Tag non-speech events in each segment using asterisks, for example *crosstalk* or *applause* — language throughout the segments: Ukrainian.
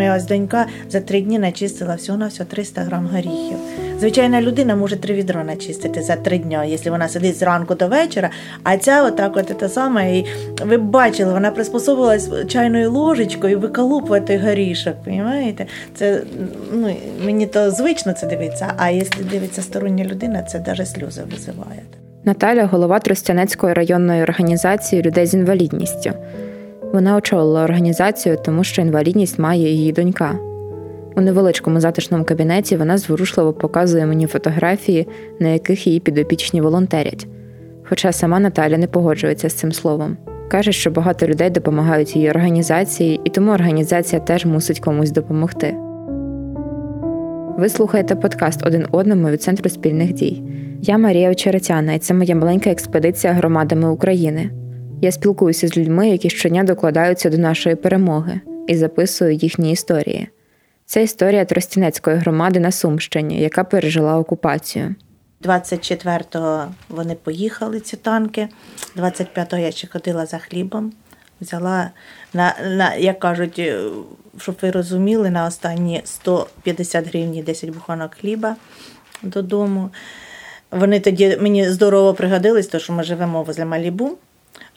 моя ось донька за три дні начистила всього на всього 300 грам горіхів. Звичайна людина може три відро начистити за три дні, якщо вона сидить зранку до вечора. А ця отак, от те саме, і ви бачили, вона приспособилась чайною ложечкою виколупувати горішок. Розумієте? Це ну мені то звично це дивитися. А якщо дивиться стороння людина, це навіть сльози визиває. Наталя голова Тростянецької районної організації людей з інвалідністю. Вона очолила організацію, тому що інвалідність має її донька. У невеличкому затишному кабінеті вона зворушливо показує мені фотографії, на яких її підопічні волонтерять. Хоча сама Наталя не погоджується з цим словом. Каже, що багато людей допомагають її організації, і тому організація теж мусить комусь допомогти. Ви слухаєте подкаст один одному від Центру спільних дій. Я Марія Очеретяна, і це моя маленька експедиція громадами України. Я спілкуюся з людьми, які щодня докладаються до нашої перемоги, і записую їхні історії. Це історія Тростянецької громади на Сумщині, яка пережила окупацію. 24-го вони поїхали, ці танки. 25-го я ще ходила за хлібом, взяла, на, на, як кажуть, щоб ви розуміли, на останні 150 гривень 10 буханок хліба додому. Вони тоді мені здорово пригодились, тому що ми живемо возле Малібу.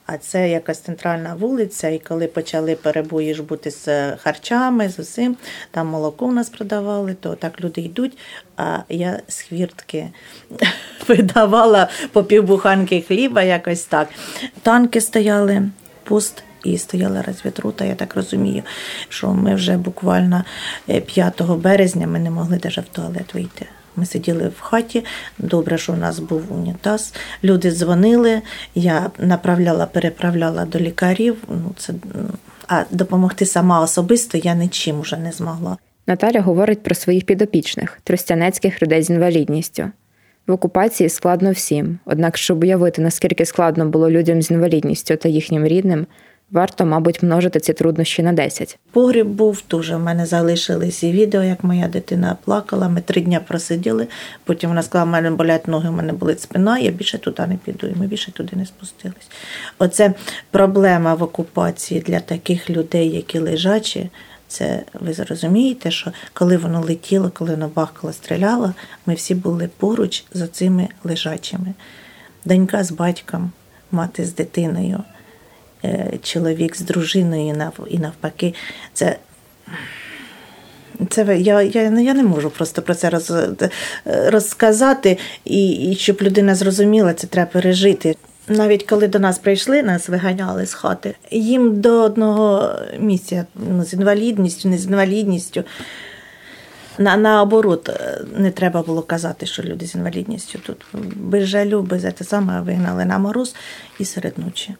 А це якась центральна вулиця, і коли почали перебої ж бути з харчами, з усім, там молоко в нас продавали, то так люди йдуть. А я з хвіртки *laughs* видавала по півбуханки хліба, якось так. Танки стояли, пуст. І стояла розвідрута, я так розумію, що ми вже буквально 5 е, березня ми не могли навіть в туалет вийти. Ми сиділи в хаті. Добре, що у нас був унітаз. Люди дзвонили, я направляла, переправляла до лікарів. Ну це а допомогти сама особисто я нічим вже не змогла. Наталя говорить про своїх підопічних тростянецьких людей з інвалідністю. В окупації складно всім, однак, щоб уявити, наскільки складно було людям з інвалідністю та їхнім рідним, варто, мабуть, множити ці труднощі на 10. Погріб був дуже. В мене залишились і відео, як моя дитина плакала. Ми три дні просиділи. Потім вона сказала, в мене болять ноги, в мене болить спина. Я більше туди не піду. І ми більше туди не спустились. Оце проблема в окупації для таких людей, які лежачі. Це ви зрозумієте, що коли воно летіло, коли воно бахкало, стріляло, ми всі були поруч за цими лежачими. Донька з батьком, мати з дитиною. Е, чоловік з дружиною і навпаки. Це це я я, я не можу просто про це роз, розказати, і, і щоб людина зрозуміла, це треба пережити. Навіть коли до нас прийшли, нас виганяли з хати, їм до одного місця ну, з інвалідністю, не з інвалідністю. На, Наоборот, не треба було казати, що люди з інвалідністю тут без жалю, без те саме вигнали на мороз і серед ночі.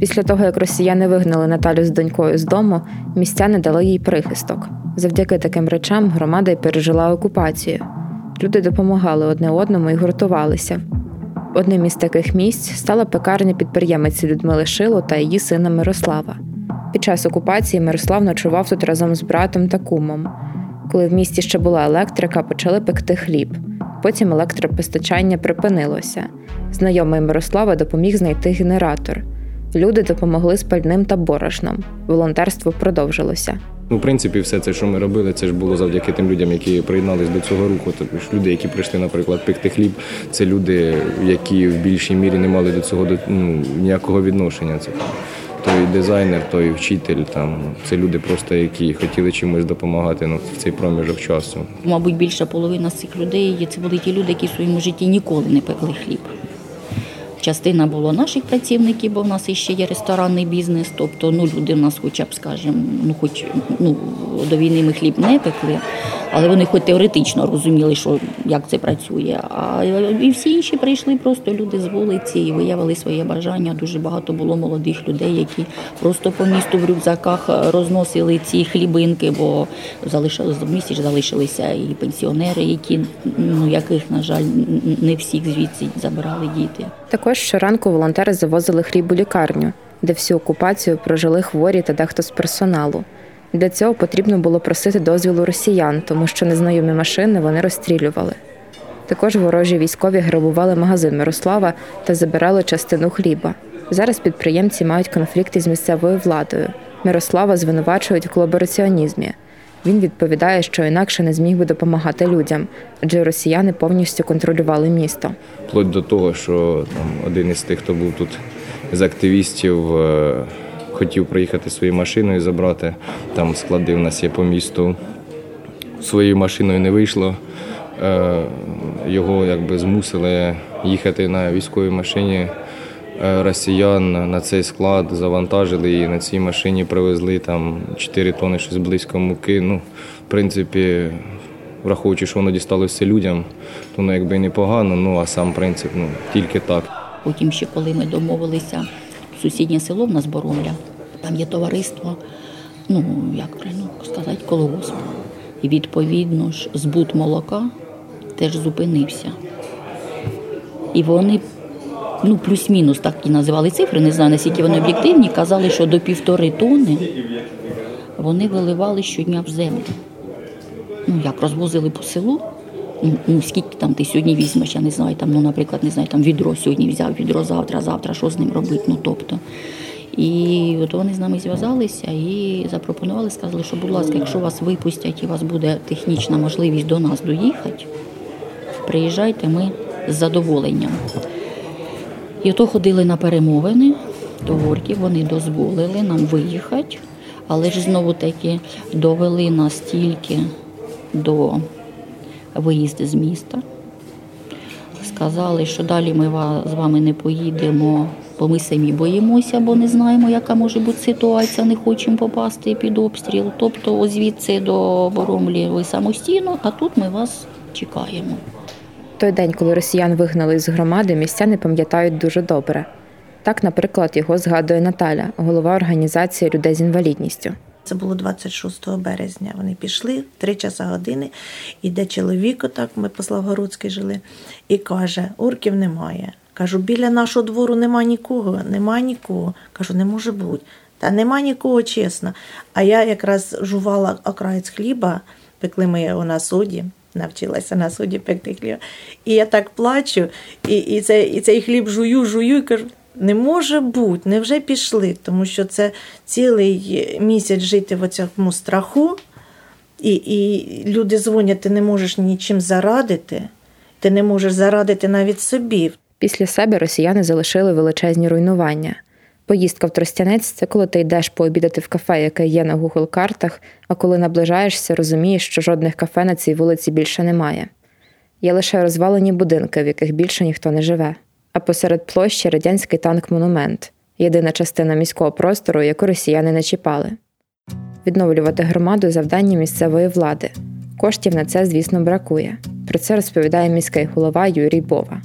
Після того, як росіяни вигнали Наталю з донькою з дому, містяни дали їй прихисток. Завдяки таким речам громада й пережила окупацію. Люди допомагали одне одному і гуртувалися. Одним із таких місць стала пекарня підприємиці Людмили Шило та її сина Мирослава. Під час окупації Мирослав ночував тут разом з братом та кумом. Коли в місті ще була електрика, почали пекти хліб. Потім електропостачання припинилося. Знайомий Мирослава допоміг знайти генератор. Люди допомогли з пальним та борошном. Волонтерство продовжилося. Ну, в принципі, все це, що ми робили, це ж було завдяки тим людям, які приєднались до цього руху. Тобто люди, які прийшли, наприклад, пекти хліб, це люди, які в більшій мірі не мали до цього ну, ніякого відношення. Це той дизайнер, той вчитель. Там це люди, просто які хотіли чимось допомагати ну, в цей проміжок часу. Мабуть, більша половина з цих людей це були ті люди, які в своєму житті ніколи не пекли хліб. Частина було наших працівників, бо в нас іще є ресторанний бізнес. Тобто, ну люди в нас, хоча б скажімо, ну хоч ну до війни ми хліб не пекли, але вони хоч теоретично розуміли, що як це працює. А і всі інші прийшли просто люди з вулиці і виявили своє бажання. Дуже багато було молодих людей, які просто по місту в рюкзаках розносили ці хлібинки, бо залишилися в місті залишилися і пенсіонери, які ну яких на жаль не всіх звідси забирали діти. Також щоранку волонтери завозили хліб у лікарню, де всю окупацію прожили хворі та дехто з персоналу. Для цього потрібно було просити дозвілу росіян, тому що незнайомі машини вони розстрілювали. Також ворожі військові грабували магазин Мирослава та забирали частину хліба. Зараз підприємці мають конфлікти з місцевою владою. Мирослава звинувачують в колабораціонізмі. Він відповідає, що інакше не зміг би допомагати людям, адже росіяни повністю контролювали місто. Вплоть до того, що там один із тих, хто був тут з активістів, е, хотів приїхати своєю машиною забрати. Там склади в нас є по місту. Своєю машиною не вийшло. Е, Його якби змусили їхати на військовій машині росіян на цей склад, завантажили і на цій машині привезли там 4 тони щось близько муки. Ну, в принципі, враховуючи, що воно дісталося людям, то воно якби непогано, ну а сам принцип ну, тільки так. Потім ще коли ми домовилися сусіднє село в нас Боромля, там є товариство, ну як правильно сказати, колгосп. І відповідно ж збут молока теж зупинився. І вони, ну плюс-мінус так і називали цифри, не знаю, наскільки вони об'єктивні, казали, що до півтори тони вони виливали щодня в землю. Ну, як розвозили по селу. Ну, ну, скільки там ти сьогодні візьмеш, я не знаю, там, ну, наприклад, не знаю, там відро сьогодні взяв, відро завтра, завтра, що з ним робити, ну тобто. І от вони з нами зв'язалися і запропонували, сказали, що, будь ласка, якщо вас випустять і у вас буде технічна можливість до нас доїхати, приїжджайте ми з задоволенням. І ото ходили на перемовини до горків, вони дозволили нам виїхати, але ж знову таки довели нас тільки до виїзду з міста. Сказали, що далі ми з вами не поїдемо, бо ми самі боїмося, бо не знаємо, яка може бути ситуація, не хочемо попасти під обстріл. Тобто звідси до Боромлі ви самостійно, а тут ми вас чекаємо. Той день, коли росіян вигнали з громади, містяни пам'ятають дуже добре. Так, наприклад, його згадує Наталя, голова організації людей з інвалідністю. Це було 26 березня. Вони пішли 3 часа години. Іде чоловік, отак ми по Славгородській жили, і каже: Урків немає. Кажу, біля нашого двору нема нікого, нема нікого. Кажу, не може бути. Та нема нікого, чесно. А я якраз жувала окраєць хліба, пекли ми його на суді. Навчилася на суді пекти хліб. І я так плачу, і, і, цей, і цей хліб жую, жую і кажу: не може бути, невже пішли, тому що це цілий місяць жити в цьому страху, і, і люди дзвонять, ти не можеш нічим зарадити, ти не можеш зарадити навіть собі. Після себе росіяни залишили величезні руйнування. Поїздка в Тростянець це коли ти йдеш пообідати в кафе, яке є на Google картах, а коли наближаєшся, розумієш, що жодних кафе на цій вулиці більше немає. Є лише розвалені будинки, в яких більше ніхто не живе. А посеред площі радянський танк-монумент єдина частина міського простору, яку росіяни не чіпали. Відновлювати громаду завдання місцевої влади. Коштів на це, звісно, бракує. Про це розповідає міський голова Юрій Бова.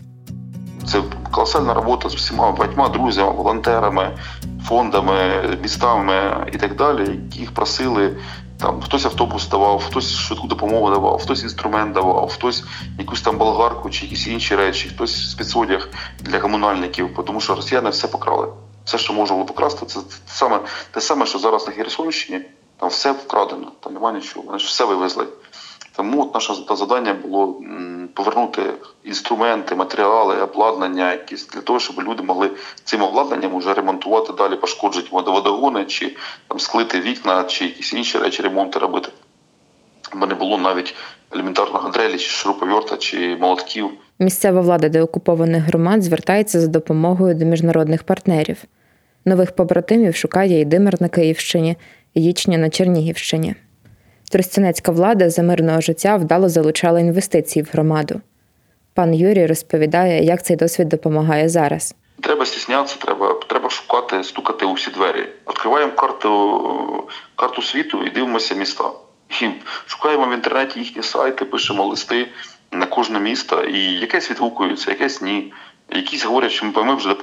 Це колосальна робота з всіма багатьма друзями, волонтерами, фондами, містами і так далі, яких просили. Там хтось автобус давав, хтось швидку допомогу давав, хтось інструмент давав, хтось якусь там болгарку чи якісь інші речі, хтось спецодяг для комунальників, тому що росіяни все покрали. Все, що можна було покрасти, це те саме те саме, що зараз на Херсонщині, там все вкрадено, там немає нічого, вони ж все вивезли. Тому от наше завдання було повернути інструменти, матеріали, обладнання якісь для того, щоб люди могли цим обладнанням вже ремонтувати далі, пошкоджені водоводогони, чи там склити вікна, чи якісь інші речі ремонти робити. Бо не було навіть елементарного дрелі, чи шуруповерта, чи молотків. Місцева влада деокупованих громад звертається за допомогою до міжнародних партнерів. Нових побратимів шукає і Димир на Київщині, і Ічня на Чернігівщині. Тростянецька влада за мирного життя вдало залучала інвестиції в громаду. Пан Юрій розповідає, як цей досвід допомагає зараз. Треба стіснятися, треба, треба шукати, стукати у всі двері. Відкриваємо карту, карту світу і дивимося міста. І шукаємо в інтернеті їхні сайти, пишемо листи на кожне місто, і якесь відгукується, якесь ні. Якісь говорять, що ми вже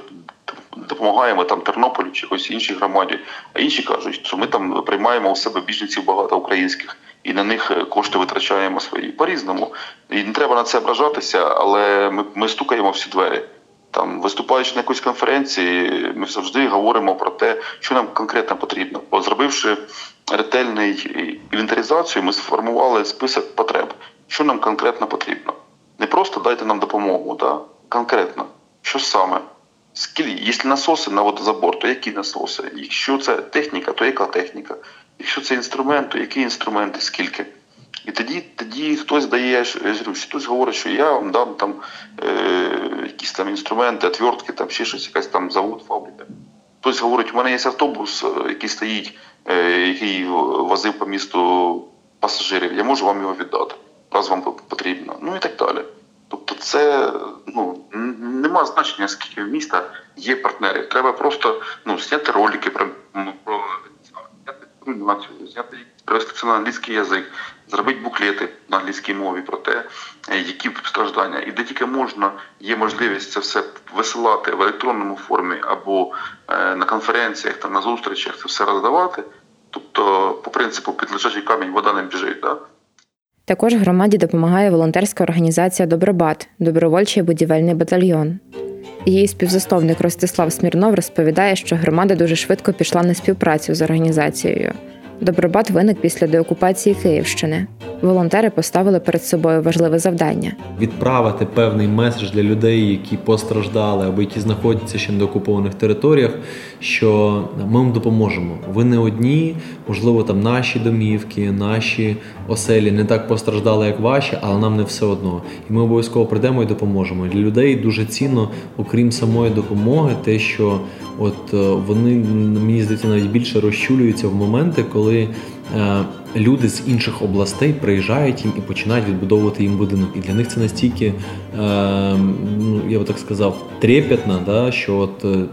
допомагаємо там Тернополю чи якоїсь іншій громаді, а інші кажуть, що ми там приймаємо у себе біженців багато українських і на них кошти витрачаємо свої по-різному. І не треба на це ображатися, але ми, ми стукаємо всі двері. Там, виступаючи на якоїсь конференції, ми завжди говоримо про те, що нам конкретно потрібно. Бо зробивши ретельний інвентаризацію, ми сформували список потреб, що нам конкретно потрібно. Не просто дайте нам допомогу, да? конкретно, що саме. Скільки, якщо насоси на водозабор, то які насоси? Якщо це техніка, то яка техніка? Якщо це інструмент, то які інструменти, скільки? І тоді тоді хтось дає, хтось говорить, що я вам дам там е, якісь там інструменти, отвертки, там ще щось, якась там завод, фабрика. Хтось говорить, у мене є автобус, е, який стоїть, е, який возив по місту пасажирів, я можу вам його віддати, раз вам потрібно. Ну і так далі. Тобто, це ну нема значення, скільки в міста є партнерів. Треба просто ну, зняти ролики про про зняти зняти перевести це на англійський язик, зробити буклети на англійській мові про те, які страждання. І де тільки можна, є можливість це все висилати в електронному формі або е, на конференціях, там на зустрічах це все роздавати. Тобто, по принципу, під лежачий камінь вода не біжить. Да? Також громаді допомагає волонтерська організація Добробат, добровольчий будівельний батальйон. Її співзасновник Ростислав Смірнов розповідає, що громада дуже швидко пішла на співпрацю з організацією. Добробат виник після деокупації Київщини. Волонтери поставили перед собою важливе завдання відправити певний меседж для людей, які постраждали або які знаходяться ще на окупованих територіях. Що ми вам допоможемо. Ви не одні, можливо, там наші домівки, наші оселі не так постраждали, як ваші, але нам не все одно. І ми обов'язково прийдемо і допоможемо. Для людей дуже цінно, окрім самої допомоги, те, що от е, вони мені здається навіть більше розчулюються в моменти, коли. Е, люди з інших областей приїжджають їм і починають відбудовувати їм будинок. І для них це настільки, е, ну я би так сказав, трепетно, да, що от е,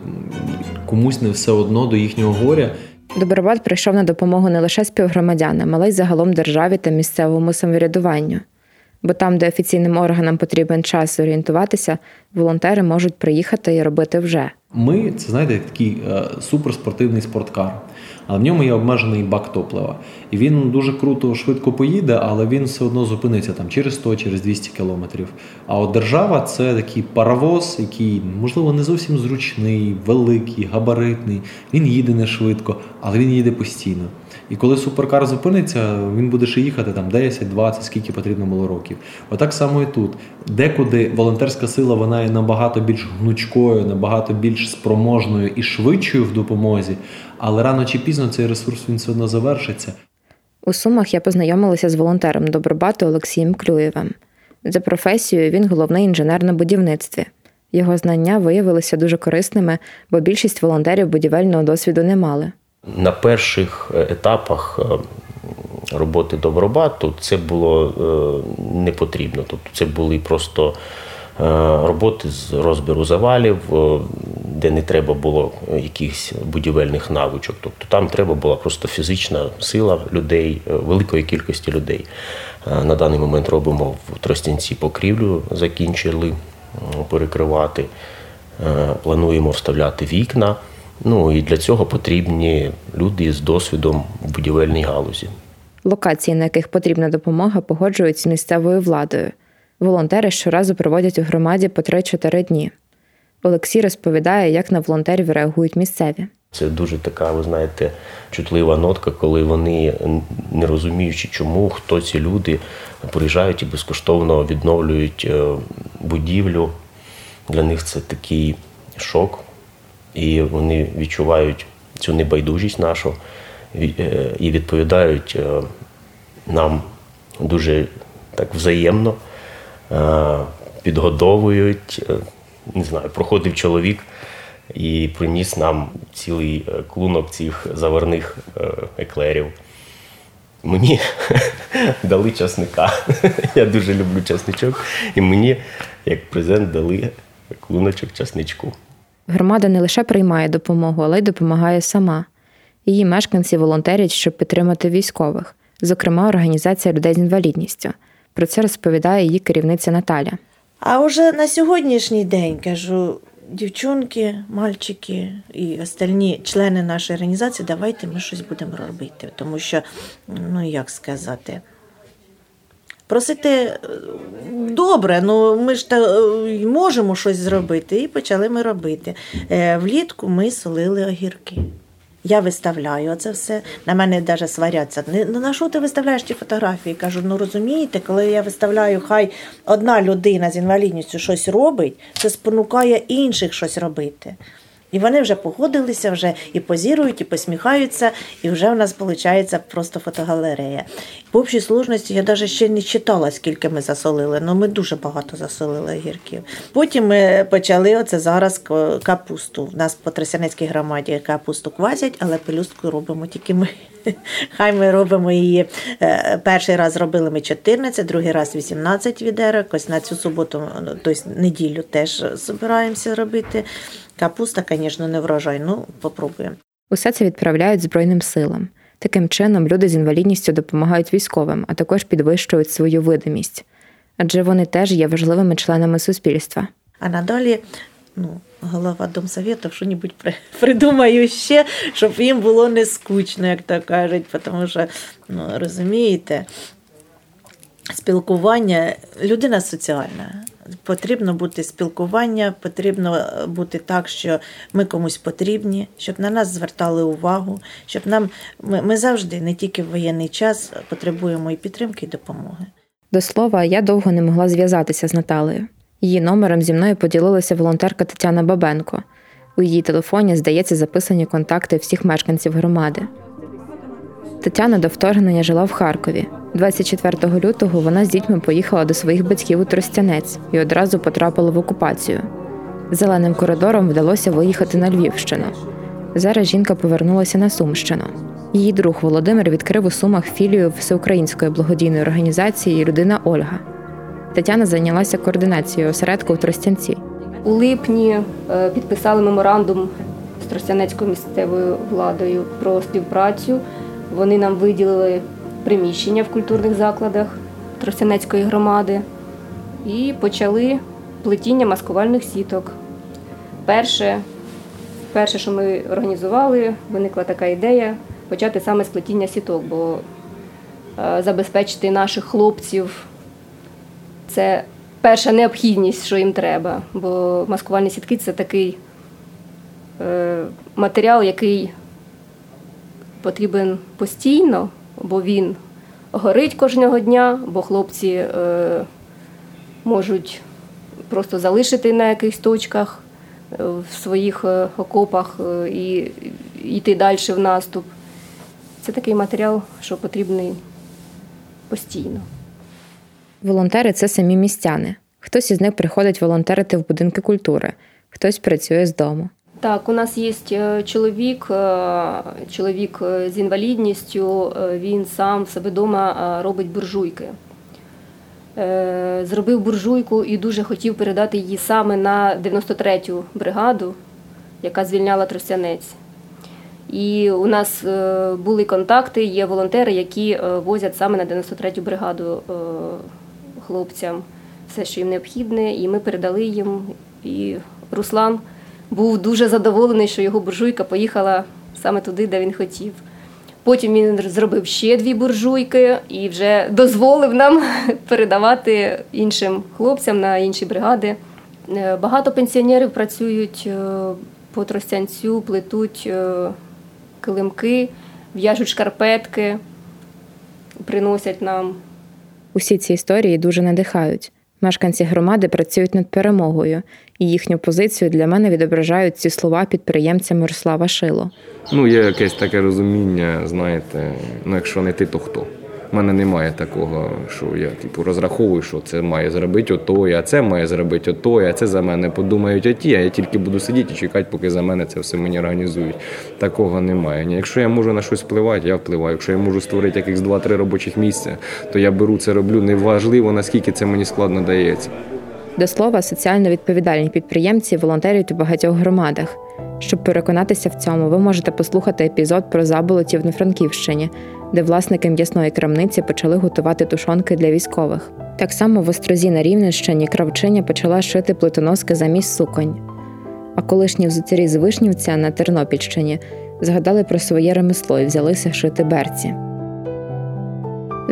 комусь не все одно до їхнього горя. Добробат прийшов на допомогу не лише співгромадянам, але й загалом державі та місцевому самоврядуванню. Бо там, де офіційним органам потрібен час зорієнтуватися, волонтери можуть приїхати і робити вже. Ми це знаєте, як такий е, суперспортивний спорткар але в ньому є обмежений бак топлива. І він дуже круто, швидко поїде, але він все одно зупиниться там через 100, через 200 кілометрів. А от держава це такий паровоз, який, можливо, не зовсім зручний, великий, габаритний. Він їде не швидко, але він їде постійно. І коли суперкар зупиниться, він буде ще їхати там 10-20, скільки потрібно було років. Отак само і тут. Декуди волонтерська сила вона є набагато більш гнучкою, набагато більш спроможною і швидшою в допомозі, але рано чи пізно цей ресурс він все одно завершиться. У Сумах я познайомилася з волонтером Добробату Олексієм Клюєвим. За професією він головний інженер на будівництві. Його знання виявилися дуже корисними, бо більшість волонтерів будівельного досвіду не мали. На перших е, етапах е, роботи Добробату це було е, не потрібно. Тобто це були просто роботи з розбіру завалів, де не треба було якихось будівельних навичок. Тобто там треба була просто фізична сила людей, великої кількості людей. На даний момент робимо в Тростянці покрівлю, закінчили перекривати. Плануємо вставляти вікна. Ну і для цього потрібні люди з досвідом у будівельній галузі. Локації, на яких потрібна допомога, погоджують з місцевою владою. Волонтери щоразу проводять у громаді по 3-4 дні. Олексій розповідає, як на волонтерів реагують місцеві. Це дуже така, ви знаєте, чутлива нотка, коли вони не розуміючи, чому хто ці люди приїжджають і безкоштовно відновлюють е, будівлю. Для них це такий шок і вони відчувають цю небайдужість нашу е, і відповідають е, нам дуже так взаємно, е, підгодовують. Не знаю, проходив чоловік і приніс нам цілий клунок цих заварних еклерів. Мені *laughs* дали часника. *laughs* Я дуже люблю часничок, і мені, як презент, дали клуночок часничку. Громада не лише приймає допомогу, але й допомагає сама. Її мешканці волонтерять, щоб підтримати військових, зокрема, організація людей з інвалідністю. Про це розповідає її керівниця Наталя. А вже на сьогоднішній день кажу, дівчонки, мальчики і остальні члени нашої організації, давайте ми щось будемо робити, тому що, ну як сказати. Просити е, добре, ну ми ж та е, можемо щось зробити. І почали ми робити. Е, влітку ми солили огірки. Я виставляю це все. На мене навіть сваряться. Ну на що ти виставляєш ті фотографії? Кажу, ну розумієте, коли я виставляю, хай одна людина з інвалідністю щось робить, це спонукає інших щось робити. І вони вже погодилися, вже і позірують, і посміхаються, і вже в нас виходить просто фотогалерея. В общій сложності я навіть ще не читала, скільки ми засолили, але ми дуже багато засолили огірків. Потім ми почали оце зараз капусту. У нас по Тросянецькій громаді капусту квазять, але пелюстку робимо тільки ми. *laughs* Хай ми робимо її. Е, перший раз робили ми 14, другий раз 18 відерок. Ось на цю суботу, тобто неділю теж збираємося робити. Капуста, звісно, не врожай, ну попробуємо. Усе це відправляють Збройним силам. Таким чином, люди з інвалідністю допомагають військовим, а також підвищують свою видимість, адже вони теж є важливими членами суспільства. А надалі ну, голова Домсовєту що-небудь *laughs* придумаю ще, щоб їм було не скучно, як то кажуть, тому що, ну, розумієте, спілкування людина соціальна. Потрібно бути спілкування, потрібно бути так, що ми комусь потрібні, щоб на нас звертали увагу, щоб нам ми, ми завжди, не тільки в воєнний час, потребуємо і підтримки, і допомоги. До слова, я довго не могла зв'язатися з Наталею. Її номером зі мною поділилася волонтерка Тетяна Бабенко. У її телефоні, здається, записані контакти всіх мешканців громади. Тетяна до вторгнення жила в Харкові. 24 лютого вона з дітьми поїхала до своїх батьків у Тростянець і одразу потрапила в окупацію. Зеленим коридором вдалося виїхати на Львівщину. Зараз жінка повернулася на Сумщину. Її друг Володимир відкрив у Сумах філію всеукраїнської благодійної організації Людина Ольга. Тетяна зайнялася координацією осередку в Тростянці. У липні е, підписали меморандум з Тростянецькою місцевою владою про співпрацю. Вони нам виділили приміщення в культурних закладах Тростянецької громади і почали плетіння маскувальних сіток. Перше, перше, що ми організували, виникла така ідея почати саме з плетіння сіток, бо е, забезпечити наших хлопців це перша необхідність, що їм треба. Бо маскувальні сітки це такий е, матеріал, який потрібен постійно, бо він горить кожного дня, бо хлопці е, можуть просто залишити на якихось точках е, в своїх е, окопах е, і йти далі в наступ. Це такий матеріал, що потрібний постійно. Волонтери це самі містяни. Хтось із них приходить волонтерити в будинки культури, хтось працює з дому. Так, у нас є е, чоловік, е, чоловік е, з інвалідністю, він сам в себе вдома робить буржуйки. Зробив буржуйку і дуже хотів передати її саме на 93-ю бригаду, яка звільняла Тростянець. І у нас були контакти, є волонтери, які возять саме на 93-ю бригаду хлопцям все, що їм необхідне, і ми передали їм. І Руслан був дуже задоволений, що його буржуйка поїхала саме туди, де він хотів. Потім він зробив ще дві буржуйки і вже дозволив нам *laughs* передавати іншим хлопцям на інші бригади. Е, багато пенсіонерів працюють е, по тростянцю, плетуть е, килимки, в'яжуть шкарпетки, приносять нам. Усі ці історії дуже надихають. Мешканці громади працюють над перемогою, і їхню позицію для мене відображають ці слова підприємця Мирослава Шило. Ну, є якесь таке розуміння, знаєте, ну якщо не ти, то хто? У мене немає такого, що я типу розраховую, що це має зробити ото, а це має зробити ото, а це за мене подумають оті, а я тільки буду сидіти і чекати, поки за мене це все мені організують. Такого немає. Якщо я можу на щось впливати, я впливаю. Якщо я можу створити якихось два-три робочих місця, то я беру це роблю. Неважливо, наскільки це мені складно дається. До слова, соціально відповідальні підприємці волонтерюють у багатьох громадах. Щоб переконатися в цьому, ви можете послухати епізод про заболотів на Франківщині, де власники м'ясної крамниці почали готувати тушонки для військових. Так само в Острозі на Рівненщині кравчиня почала шити плитоноски замість суконь. А колишні взуцярі з Вишнівця на Тернопільщині згадали про своє ремесло і взялися шити берці.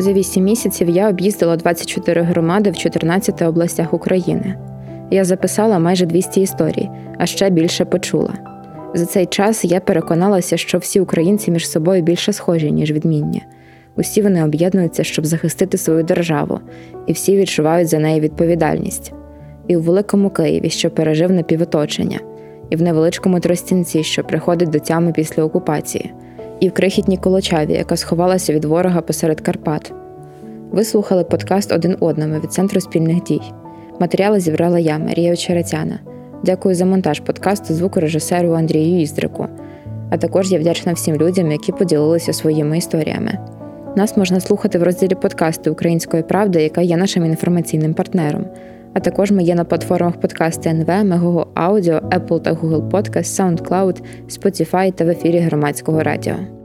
За вісім місяців я об'їздила 24 громади в 14 областях України. Я записала майже 200 історій, а ще більше почула. За цей час я переконалася, що всі українці між собою більше схожі, ніж відмінні. Усі вони об'єднуються, щоб захистити свою державу, і всі відчувають за неї відповідальність. І у великому Києві, що пережив напівоточення, і в невеличкому Тростянці, що приходить до тями після окупації, і в крихітній Колочаві, яка сховалася від ворога посеред Карпат. Ви слухали подкаст один одному від Центру спільних дій. Матеріали зібрала я, Марія Очеретяна. Дякую за монтаж подкасту звукорежисеру Андрію Іздрику. А також я вдячна всім людям, які поділилися своїми історіями. Нас можна слухати в розділі подкасти Української правди, яка є нашим інформаційним партнером. А також ми є на платформах подкасти НВ, Мегого Аудіо, Apple та Google Podcast, SoundCloud, Spotify та в ефірі громадського радіо.